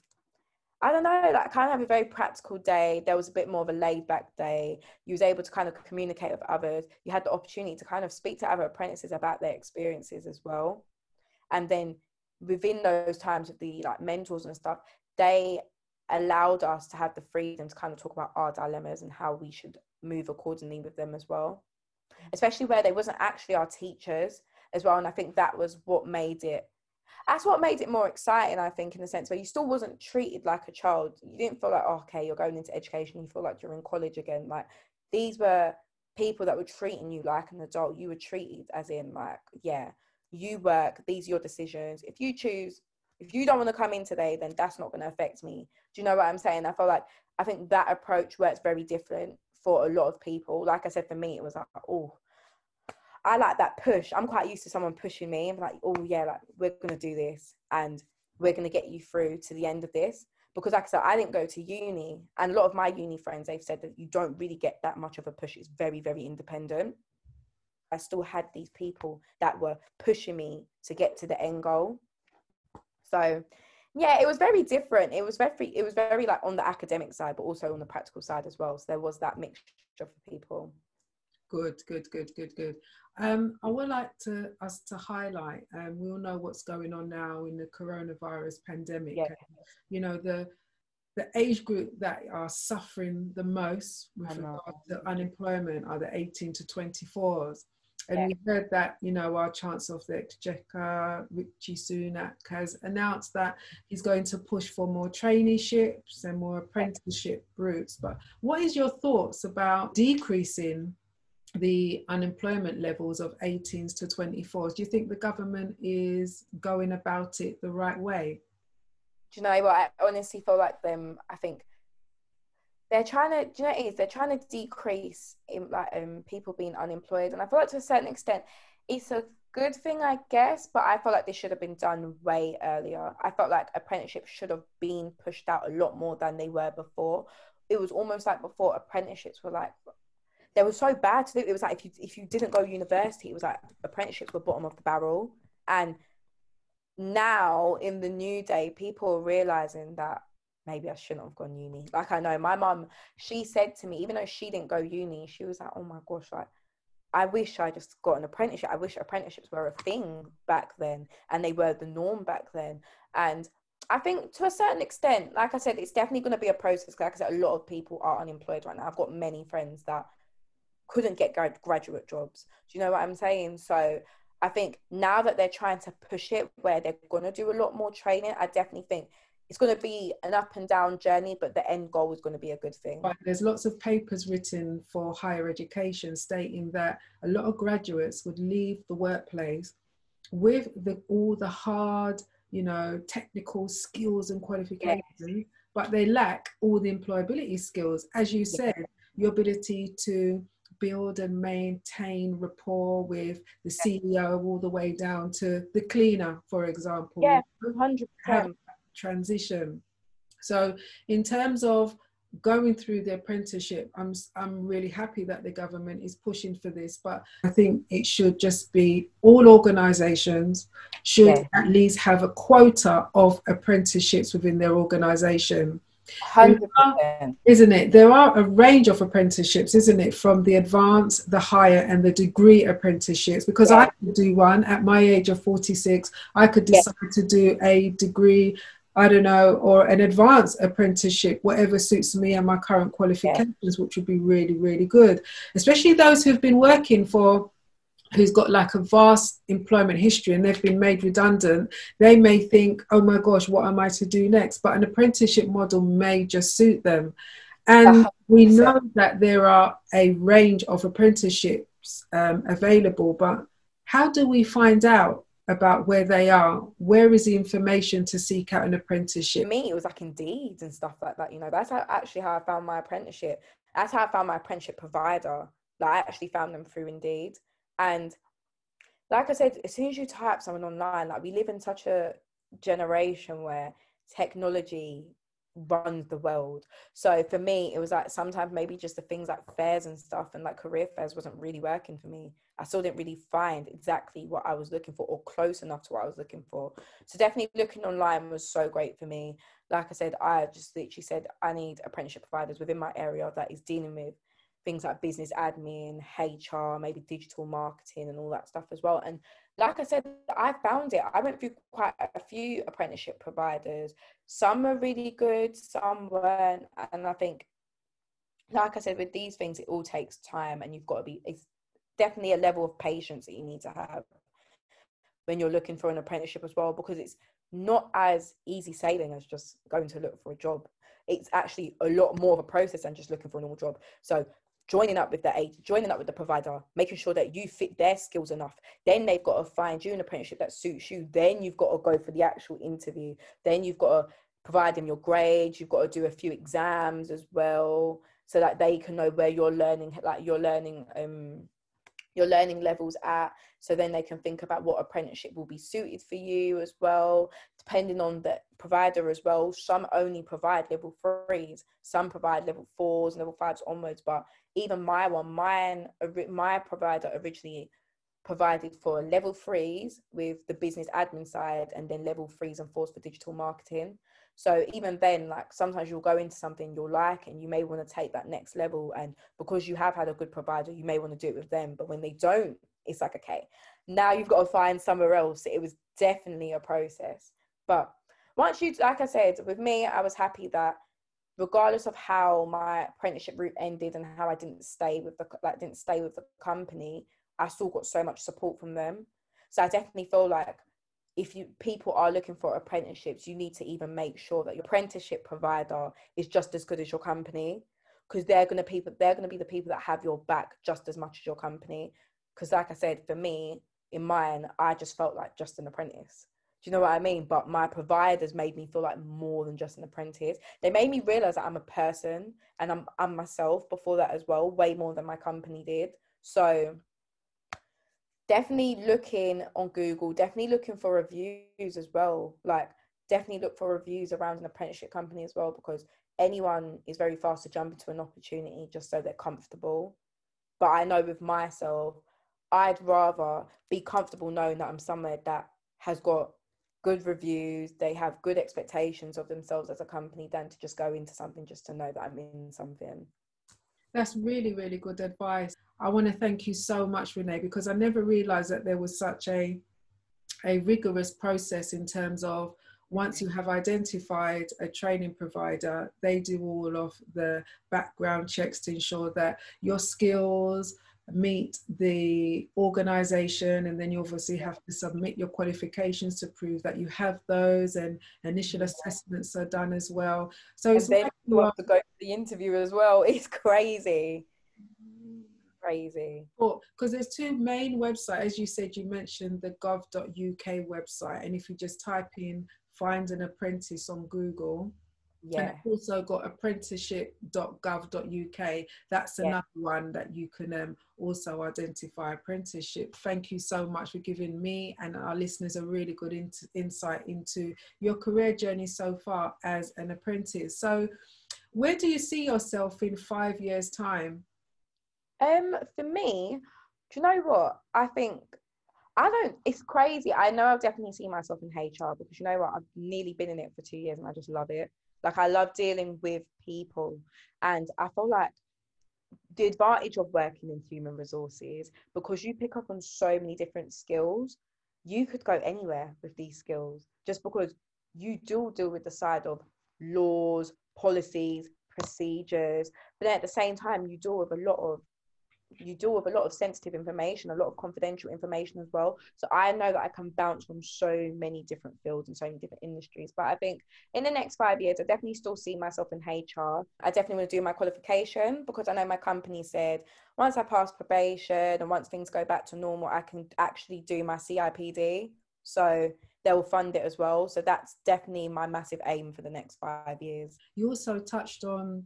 I don't know, like kind of have a very practical day. There was a bit more of a laid back day. You was able to kind of communicate with others. You had the opportunity to kind of speak to other apprentices about their experiences as well. And then within those times of the like mentors and stuff, they allowed us to have the freedom to kind of talk about our dilemmas and how we should move accordingly with them as well. Especially where they wasn't actually our teachers as well. And I think that was what made it that's what made it more exciting, I think, in the sense where you still wasn't treated like a child. You didn't feel like, oh, okay, you're going into education. You feel like you're in college again. Like these were people that were treating you like an adult. You were treated as in like, yeah, you work. These are your decisions. If you choose, if you don't want to come in today, then that's not going to affect me. Do you know what I'm saying? I feel like I think that approach works very different for a lot of people. Like I said, for me, it was like, oh, I like that push. I'm quite used to someone pushing me and like, oh yeah, like we're gonna do this and we're gonna get you through to the end of this. Because like I said, I didn't go to uni, and a lot of my uni friends they've said that you don't really get that much of a push. It's very, very independent. I still had these people that were pushing me to get to the end goal. So yeah, it was very different. It was very it was very like on the academic side, but also on the practical side as well. So there was that mixture of people. Good, good, good, good, good. Um, I would like to us to highlight. Um, we all know what's going on now in the coronavirus pandemic. Yeah. And, you know the the age group that are suffering the most with regard to unemployment are the 18 to 24s. And we heard that, you know, our Chancellor of the Exchequer, Rishi Sunak, has announced that he's going to push for more traineeships and more apprenticeship routes. But what is your thoughts about decreasing the unemployment levels of 18s to 24s? Do you think the government is going about it the right way? Do you know what? I honestly feel like them. I think they're trying to. Do you know it is? They're trying to decrease in like um people being unemployed, and I feel like to a certain extent, it's a good thing, I guess. But I felt like this should have been done way earlier. I felt like apprenticeships should have been pushed out a lot more than they were before. It was almost like before apprenticeships were like they were so bad to do. It was like if you if you didn't go university, it was like apprenticeships were bottom of the barrel. And now in the new day, people are realizing that maybe I shouldn't have gone uni. Like I know my mum, she said to me, even though she didn't go uni, she was like, "Oh my gosh, like I wish I just got an apprenticeship. I wish apprenticeships were a thing back then, and they were the norm back then." And I think to a certain extent, like I said, it's definitely going to be a process. Like I said, a lot of people are unemployed right now. I've got many friends that couldn't get graduate jobs. Do you know what I'm saying? So I think now that they're trying to push it where they're going to do a lot more training, I definitely think it's going to be an up and down journey, but the end goal is going to be a good thing. Right. There's lots of papers written for higher education stating that a lot of graduates would leave the workplace with the, all the hard, you know, technical skills and qualifications, yes. but they lack all the employability skills. As you said, your ability to build and maintain rapport with the CEO all the way down to the cleaner, for example. Yeah, 100%. Transition. So, in terms of going through the apprenticeship, I'm, I'm really happy that the government is pushing for this, but I think it should just be all organizations should yeah. at least have a quota of apprenticeships within their organization 100%. Isn't it? There are a range of apprenticeships, isn't it? From the advanced, the higher, and the degree apprenticeships. Because yeah. I could do one at my age of 46, I could decide yeah. to do a degree, I don't know, or an advanced apprenticeship, whatever suits me and my current qualifications, yeah. which would be really, really good. Especially those who've been working for who's got like a vast employment history and they've been made redundant, they may think, oh my gosh, what am I to do next? But an apprenticeship model may just suit them. And we know that there are a range of apprenticeships um, available, but how do we find out about where they are? Where is the information to seek out an apprenticeship? For me, it was like Indeed and stuff like that. You know, that's how, actually how I found my apprenticeship. That's how I found my apprenticeship provider. Like I actually found them through Indeed. And like I said, as soon as you type someone online, like we live in such a generation where technology runs the world. So for me, it was like sometimes maybe just the things like fairs and stuff and like career fairs wasn't really working for me. I still didn't really find exactly what I was looking for or close enough to what I was looking for. So definitely looking online was so great for me. Like I said, I just literally said I need apprenticeship providers within my area that is dealing with things like business admin, HR, maybe digital marketing, and all that stuff as well. And like I said, I found it. I went through quite a few apprenticeship providers. Some are really good, some weren't. And I think, like I said, with these things, it all takes time, and you've got to be. It's definitely a level of patience that you need to have when you're looking for an apprenticeship as well, because it's not as easy sailing as just going to look for a job it's actually a lot more of a process than just looking for a normal job. So joining up with the age, joining up with the provider, making sure that you fit their skills enough. Then they've got to find you an apprenticeship that suits you. Then you've got to go for the actual interview. Then you've got to provide them your grades. You've got to do a few exams as well, so that they can know where you're learning, like you're learning um, your learning levels at so then they can think about what apprenticeship will be suited for you as well. Depending on the provider as well some only provide level threes some provide level fours level fives onwards but even my one mine my provider originally provided for level threes with the business admin side and then level threes and fours for digital marketing so even then, like sometimes you'll go into something you'll like and you may want to take that next level. And because you have had a good provider, you may want to do it with them. But when they don't, it's like, okay, now you've got to find somewhere else. It was definitely a process. But once you, like I said, with me, I was happy that regardless of how my apprenticeship route ended and how I didn't stay with the like didn't stay with the company, I still got so much support from them. So I definitely feel like if you people are looking for apprenticeships, you need to even make sure that your apprenticeship provider is just as good as your company because they're gonna people they're gonna be the people that have your back just as much as your company. Because like I said, for me, in mine, I just felt like just an apprentice. Do you know what I mean? But my providers made me feel like more than just an apprentice. They made me realize that I'm a person and I'm I'm myself before that as well, way more than my company did. So definitely looking on Google, definitely looking for reviews as well. Like definitely look for reviews around an apprenticeship company as well because anyone is very fast to jump into an opportunity just so they're comfortable. But I know with myself, I'd rather be comfortable knowing that I'm somewhere that has got good reviews, they have good expectations of themselves as a company than to just go into something just to know that I'm in something. That's really, really good advice. I want to thank you so much, Renee, because I never realized that there was such a a rigorous process in terms of once you have identified a training provider, they do all of the background checks to ensure that your skills, meet the organization and then you obviously have to submit your qualifications to prove that you have those and initial assessments are done as well. So it's then you have to go to the interview as well. It's crazy crazy because there's two main websites as you said you mentioned the gov.uk website and if you just type in find an apprentice on google yeah. And also got apprenticeship.gov.uk. That's another one that you can um, also identify apprenticeship. Thank you so much for giving me and our listeners a really good in- insight into your career journey so far as an apprentice. So, where do you see yourself in five years' time? Um, for me, do you know what? I think I don't. It's crazy. I know I've definitely seen myself in HR because you know what? I've nearly been in it for two years and I just love it. Like I love dealing with people, and I feel like the advantage of working in human resources because you pick up on so many different skills. You could go anywhere with these skills just because you do deal with the side of laws, policies, procedures, but at the same time, you deal with a lot of you deal with a lot of sensitive information, a lot of confidential information as well. So I know that I can bounce from so many different fields and so many different industries. But I think in the next five years, I definitely still see myself in HR. I definitely want to do my qualification because I know my company said once I pass probation and once things go back to normal, I can actually do my CIPD. So they will fund it as well. So that's definitely my massive aim for the next five years. You also touched on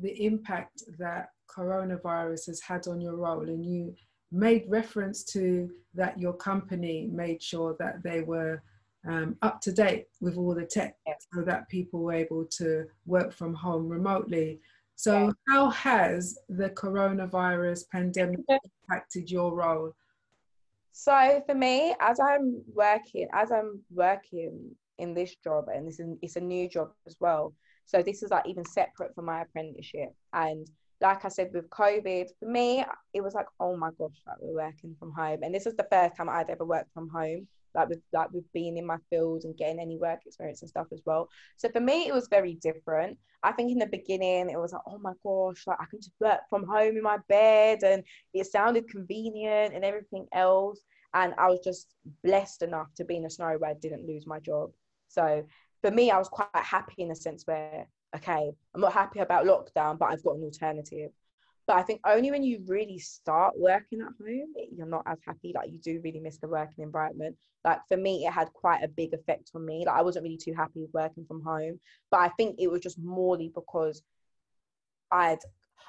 the impact that coronavirus has had on your role and you made reference to that your company made sure that they were um, up to date with all the tech yes. so that people were able to work from home remotely. So, yes. how has the coronavirus pandemic impacted your role? So, for me, as I'm working, as I'm working in this job, and this is it's a new job as well. So this is like even separate from my apprenticeship, and like I said with COVID, for me, it was like, oh my gosh, like we're working from home. And this is the first time I'd ever worked from home, like with like with being in my field and getting any work experience and stuff as well. So for me, it was very different. I think in the beginning, it was like, oh my gosh, like I can just work from home in my bed and it sounded convenient and everything else. And I was just blessed enough to be in a scenario where I didn't lose my job. So for me, I was quite happy in a sense where okay, I'm not happy about lockdown, but I've got an alternative. But I think only when you really start working at home, you're not as happy. Like you do really miss the working environment. Like for me, it had quite a big effect on me. Like I wasn't really too happy working from home. But I think it was just morely because I'd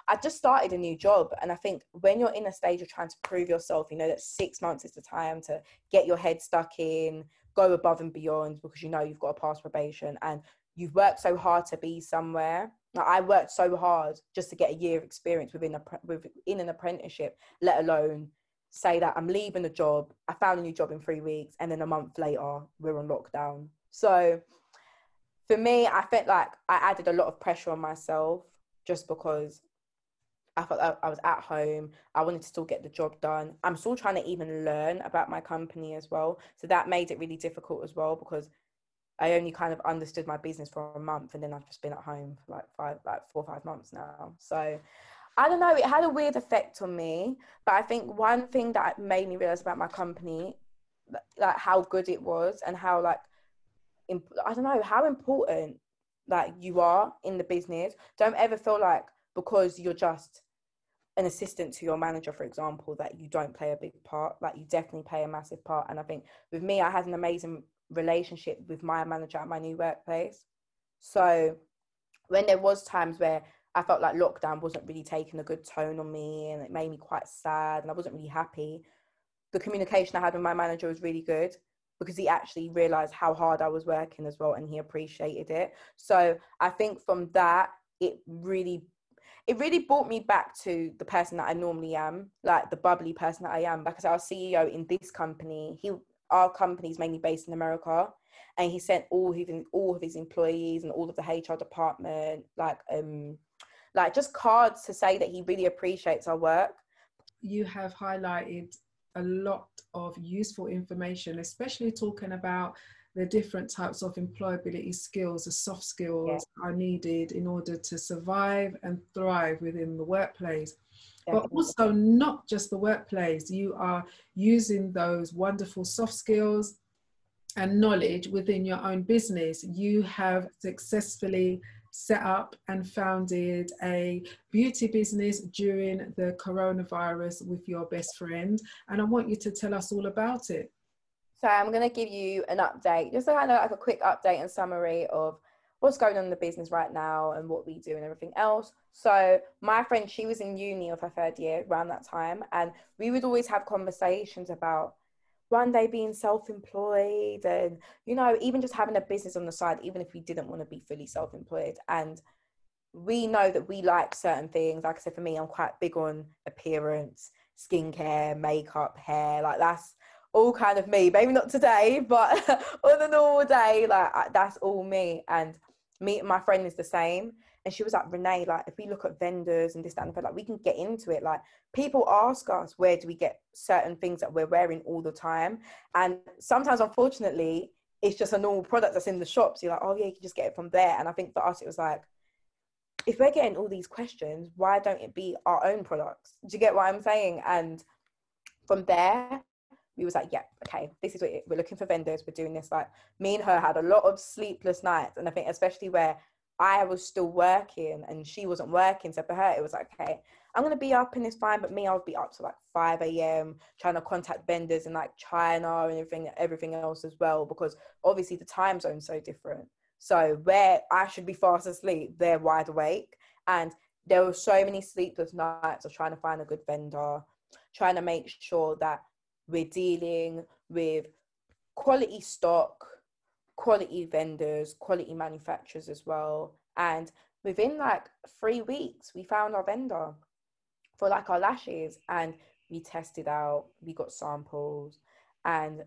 I just started a new job. And I think when you're in a stage of trying to prove yourself, you know that six months is the time to get your head stuck in, go above and beyond because you know you've got to pass probation and you've worked so hard to be somewhere. Like I worked so hard just to get a year of experience within a within an apprenticeship, let alone say that I'm leaving the job. I found a new job in three weeks, and then a month later we're on lockdown. So for me, I felt like I added a lot of pressure on myself just because I felt like I was at home. I wanted to still get the job done. I'm still trying to even learn about my company as well. So that made it really difficult as well because I only kind of understood my business for a month and then I've just been at home for like five, like four or five months now. So I don't know, it had a weird effect on me. But I think one thing that made me realize about my company, like how good it was and how like, imp- I don't know, how important like you are in the business. Don't ever feel like because you're just an assistant to your manager, for example, that you don't play a big part. Like you definitely play a massive part. And I think with me, I had an amazing relationship with my manager at my new workplace. So when there was times where I felt like lockdown wasn't really taking a good tone on me and it made me quite sad and I wasn't really happy. The communication I had with my manager was really good because he actually realized how hard I was working as well and he appreciated it. So I think from that, it really it really brought me back to the person that I normally am, like the bubbly person that I am. Because our CEO in this company. He our company is mainly based in America, and he sent all his all of his employees and all of the HR department like um like just cards to say that he really appreciates our work. You have highlighted a lot of useful information, especially talking about the different types of employability skills, the soft skills yeah. are needed in order to survive and thrive within the workplace. Definitely. But also, not just the workplace, you are using those wonderful soft skills and knowledge within your own business. You have successfully set up and founded a beauty business during the coronavirus with your best friend. And I want you to tell us all about it. So I'm going to give you an update, just a kind of like a quick update and summary of what's going on in the business right now and what we do and everything else. So my friend, she was in uni of her third year around that time, and we would always have conversations about one day being self-employed and you know even just having a business on the side even if we didn't want to be fully self-employed and we know that we like certain things like i said for me i'm quite big on appearance skincare makeup hair like that's all kind of me. Maybe not today, but on a normal day, like that's all me. And me and my friend is the same. And she was like, Renee, like if we look at vendors and this, that, and that, like we can get into it. Like people ask us, where do we get certain things that we're wearing all the time? And sometimes, unfortunately, it's just a normal product that's in the shops. You're like, oh yeah, you can just get it from there. And I think for us, it was like, if we're getting all these questions, why don't it be our own products? Do you get what I'm saying? And from there, we was like, yeah, okay, this is what it, we're looking for vendors. We're doing this. Like me and her had a lot of sleepless nights, and I think especially where I was still working and she wasn't working. So for her, it was like, okay, I'm gonna be up in this fine, but me, I would be up to like 5 a.m. trying to contact vendors in like China and everything, everything else as well, because obviously the time zone's so different. So where I should be fast asleep, they're wide awake, and there were so many sleepless nights of trying to find a good vendor, trying to make sure that we're dealing with quality stock, quality vendors, quality manufacturers as well. And within like three weeks, we found our vendor for like our lashes and we tested out, we got samples and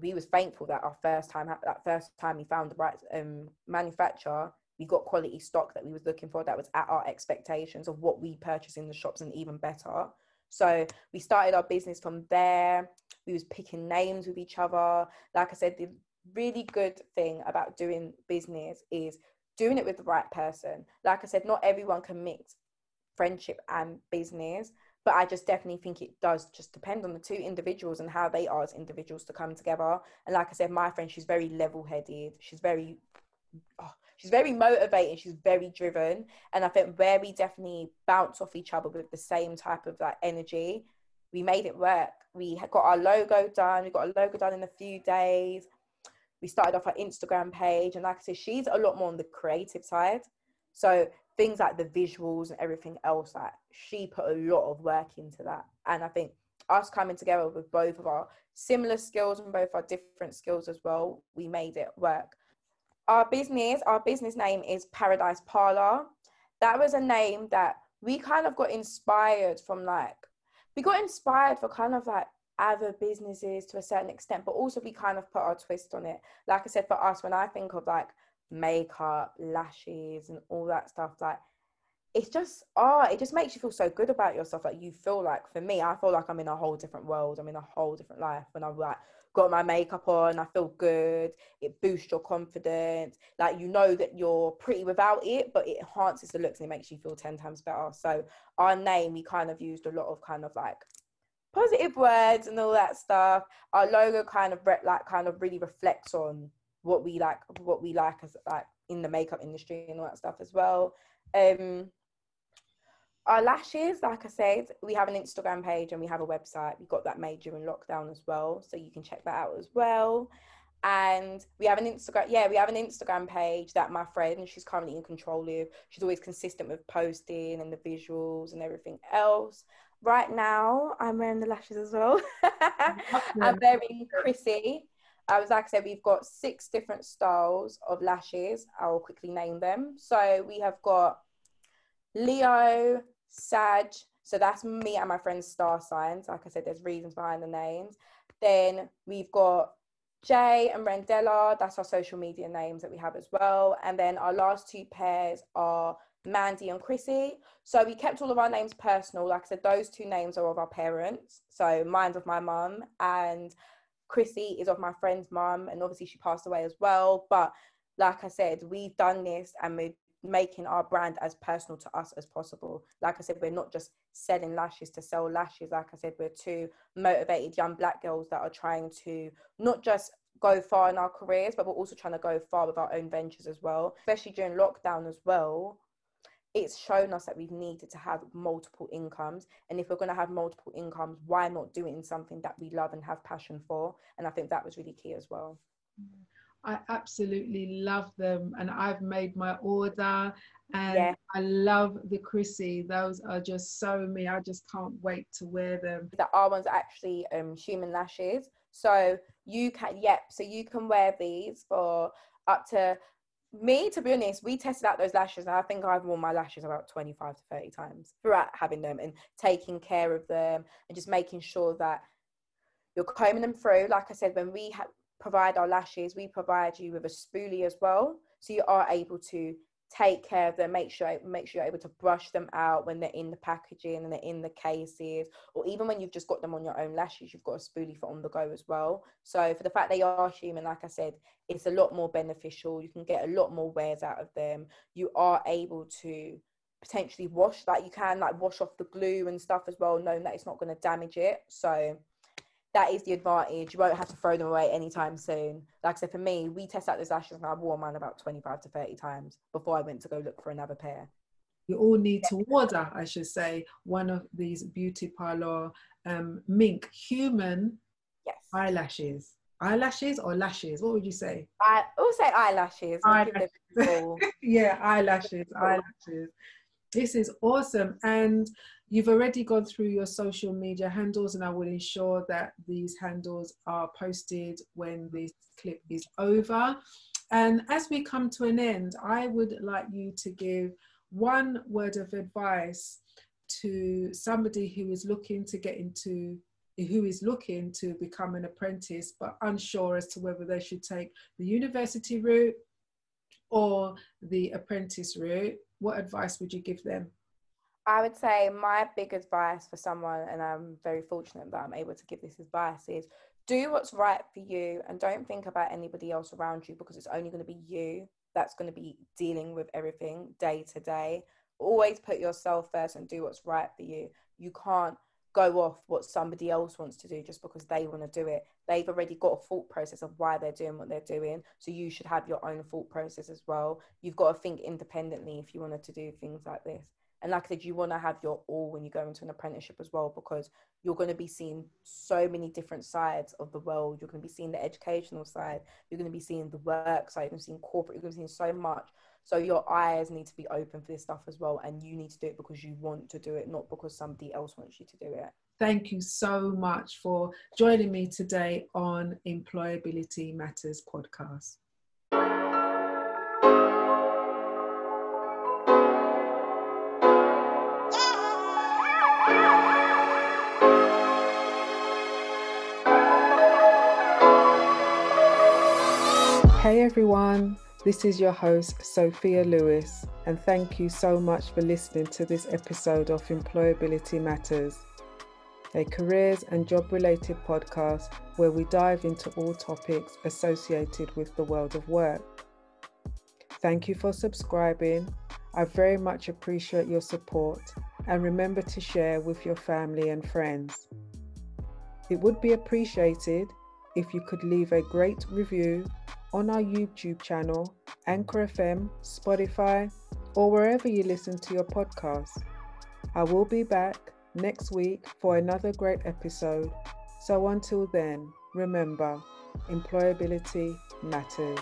we was thankful that our first time that first time we found the right um, manufacturer we got quality stock that we was looking for that was at our expectations of what we purchase in the shops and even better so we started our business from there. We was picking names with each other. Like I said, the really good thing about doing business is doing it with the right person. Like I said, not everyone can mix friendship and business, but I just definitely think it does just depend on the two individuals and how they are as individuals to come together. And like I said, my friend, she's very level headed. She's very, oh, she's very motivating she's very driven and i think where we definitely bounce off each other with the same type of like energy we made it work. We got our logo done we got a logo done in a few days. We started off our instagram page and like i said she's a lot more on the creative side. So things like the visuals and everything else like she put a lot of work into that. And i think us coming together with both of our similar skills and both our different skills as well we made it work our business, our business name is Paradise Parlor. That was a name that we kind of got inspired from like we got inspired for kind of like other businesses to a certain extent, but also we kind of put our twist on it. Like I said, for us, when I think of like makeup, lashes, and all that stuff, like it's just oh, it just makes you feel so good about yourself. Like you feel like for me, I feel like I'm in a whole different world. I'm in a whole different life when I'm like got my makeup on, I feel good, it boosts your confidence. Like you know that you're pretty without it, but it enhances the looks and it makes you feel 10 times better. So our name, we kind of used a lot of kind of like positive words and all that stuff. Our logo kind of re- like kind of really reflects on what we like, what we like as like in the makeup industry and all that stuff as well. Um, our lashes, like I said, we have an Instagram page and we have a website. We got that made during lockdown as well, so you can check that out as well. And we have an Instagram, yeah, we have an Instagram page that my friend, she's currently in control of. She's always consistent with posting and the visuals and everything else. Right now, I'm wearing the lashes as well. I'm very Chrissy. I was like I said, we've got six different styles of lashes. I will quickly name them. So we have got Leo, Sag. So that's me and my friend's star signs. Like I said, there's reasons behind the names. Then we've got Jay and Rendella. That's our social media names that we have as well. And then our last two pairs are Mandy and Chrissy. So we kept all of our names personal. Like I said, those two names are of our parents. So mine's of my mum and Chrissy is of my friend's mum. And obviously she passed away as well. But like I said, we've done this and we're making our brand as personal to us as possible. Like I said, we're not just selling lashes to sell lashes. Like I said, we're two motivated young black girls that are trying to not just go far in our careers, but we're also trying to go far with our own ventures as well, especially during lockdown as well. It's shown us that we've needed to have multiple incomes. And if we're going to have multiple incomes, why not do it in something that we love and have passion for? And I think that was really key as well. Mm-hmm. I absolutely love them, and I've made my order. And yeah. I love the Chrissy. Those are just so me. I just can't wait to wear them. The R ones are actually um, human lashes. So you can, yep. So you can wear these for up to me. To be honest, we tested out those lashes, and I think I've worn my lashes about twenty-five to thirty times throughout having them and taking care of them and just making sure that you're combing them through. Like I said, when we have provide our lashes, we provide you with a spoolie as well. So you are able to take care of them, make sure make sure you're able to brush them out when they're in the packaging and they're in the cases, or even when you've just got them on your own lashes, you've got a spoolie for on the go as well. So for the fact they are human, like I said, it's a lot more beneficial. You can get a lot more wears out of them. You are able to potentially wash like you can like wash off the glue and stuff as well, knowing that it's not going to damage it. So that is the advantage. You won't have to throw them away anytime soon. Like I said, for me, we test out those lashes and I wore mine about 25 to 30 times before I went to go look for another pair. You all need to order, I should say, one of these beauty parlor um, mink human yes. eyelashes. Eyelashes or lashes? What would you say? I will say eyelashes. eyelashes. yeah, eyelashes, eyelashes. This is awesome. And You've already gone through your social media handles, and I will ensure that these handles are posted when this clip is over. And as we come to an end, I would like you to give one word of advice to somebody who is looking to get into who is looking to become an apprentice but unsure as to whether they should take the university route or the apprentice route what advice would you give them I would say my big advice for someone, and I'm very fortunate that I'm able to give this advice, is do what's right for you and don't think about anybody else around you because it's only going to be you that's going to be dealing with everything day to day. Always put yourself first and do what's right for you. You can't go off what somebody else wants to do just because they want to do it. They've already got a thought process of why they're doing what they're doing. So you should have your own thought process as well. You've got to think independently if you wanted to do things like this. And like I said, you want to have your all when you go into an apprenticeship as well, because you're going to be seeing so many different sides of the world. You're going to be seeing the educational side, you're going to be seeing the work side, you're going to be seeing corporate, you're going to be seeing so much. So your eyes need to be open for this stuff as well. And you need to do it because you want to do it, not because somebody else wants you to do it. Thank you so much for joining me today on Employability Matters podcast. Hey everyone, this is your host, Sophia Lewis, and thank you so much for listening to this episode of Employability Matters. A careers and job related podcast where we dive into all topics associated with the world of work. Thank you for subscribing. I very much appreciate your support and remember to share with your family and friends. It would be appreciated if you could leave a great review on our YouTube channel, Anchor FM, Spotify, or wherever you listen to your podcast. I will be back next week for another great episode. So until then, remember, employability matters.